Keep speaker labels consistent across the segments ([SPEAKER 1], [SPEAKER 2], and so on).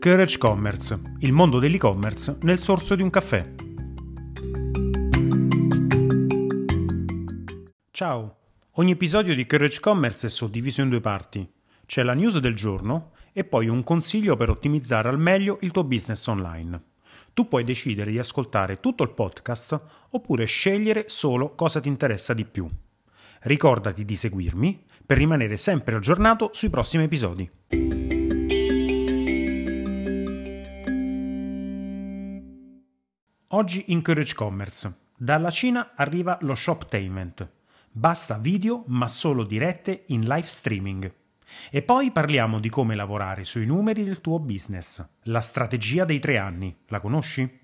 [SPEAKER 1] Courage Commerce, il mondo dell'e-commerce nel sorso di un caffè. Ciao, ogni episodio di Courage Commerce è suddiviso in due parti. C'è la news del giorno e poi un consiglio per ottimizzare al meglio il tuo business online. Tu puoi decidere di ascoltare tutto il podcast oppure scegliere solo cosa ti interessa di più. Ricordati di seguirmi per rimanere sempre aggiornato sui prossimi episodi. Oggi in Courage Commerce. Dalla Cina arriva lo Shoptainment. Basta video ma solo dirette in live streaming. E poi parliamo di come lavorare sui numeri del tuo business. La strategia dei tre anni. La conosci?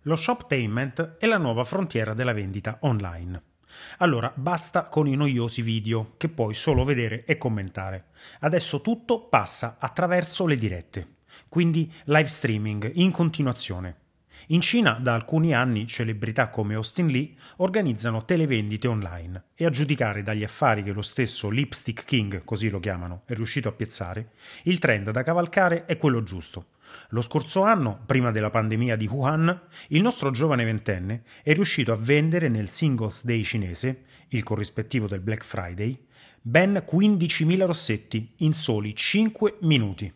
[SPEAKER 1] Lo Shoptainment è la nuova frontiera della vendita online. Allora, basta con i noiosi video che puoi solo vedere e commentare. Adesso tutto passa attraverso le dirette, quindi live streaming in continuazione. In Cina da alcuni anni celebrità come Austin Lee organizzano televendite online e a giudicare dagli affari che lo stesso Lipstick King, così lo chiamano, è riuscito a piazzare, il trend da cavalcare è quello giusto. Lo scorso anno, prima della pandemia di Wuhan, il nostro giovane ventenne è riuscito a vendere nel Singles Day cinese, il corrispettivo del Black Friday, ben 15.000 rossetti in soli 5 minuti.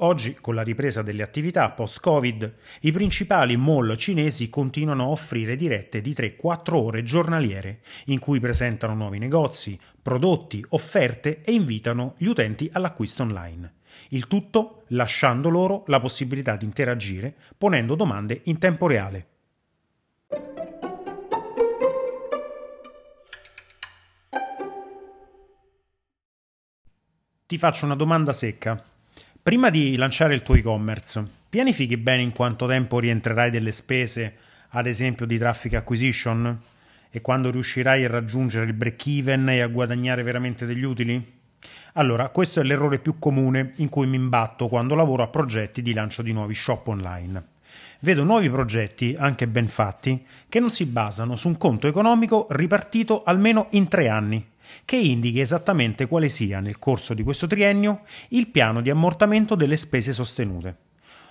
[SPEAKER 1] Oggi, con la ripresa delle attività post-Covid, i principali mall cinesi continuano a offrire dirette di 3-4 ore giornaliere, in cui presentano nuovi negozi, prodotti, offerte e invitano gli utenti all'acquisto online. Il tutto lasciando loro la possibilità di interagire ponendo domande in tempo reale. Ti faccio una domanda secca. Prima di lanciare il tuo e-commerce, pianifichi bene in quanto tempo rientrerai delle spese, ad esempio di traffic acquisition, e quando riuscirai a raggiungere il break even e a guadagnare veramente degli utili? Allora, questo è l'errore più comune in cui mi imbatto quando lavoro a progetti di lancio di nuovi shop online. Vedo nuovi progetti, anche ben fatti, che non si basano su un conto economico ripartito almeno in tre anni, che indichi esattamente quale sia, nel corso di questo triennio, il piano di ammortamento delle spese sostenute.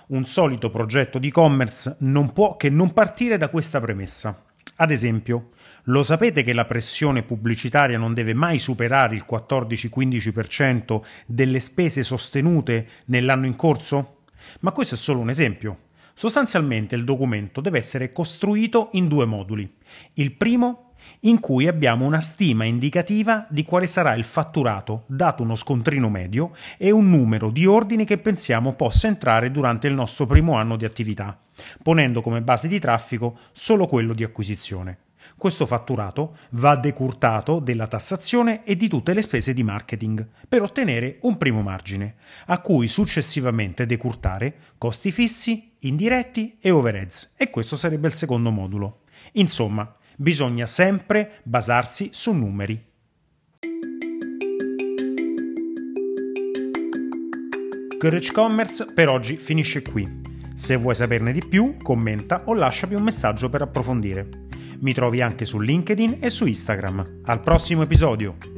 [SPEAKER 1] Un solito progetto di e-commerce non può che non partire da questa premessa. Ad esempio, lo sapete che la pressione pubblicitaria non deve mai superare il 14-15% delle spese sostenute nell'anno in corso? Ma questo è solo un esempio. Sostanzialmente il documento deve essere costruito in due moduli. Il primo in cui abbiamo una stima indicativa di quale sarà il fatturato dato uno scontrino medio e un numero di ordini che pensiamo possa entrare durante il nostro primo anno di attività, ponendo come base di traffico solo quello di acquisizione. Questo fatturato va decurtato della tassazione e di tutte le spese di marketing per ottenere un primo margine, a cui successivamente decurtare costi fissi, indiretti e overheads, e questo sarebbe il secondo modulo. Insomma, Bisogna sempre basarsi su numeri. Courage Commerce per oggi finisce qui. Se vuoi saperne di più, commenta o lasciami un messaggio per approfondire. Mi trovi anche su LinkedIn e su Instagram. Al prossimo episodio!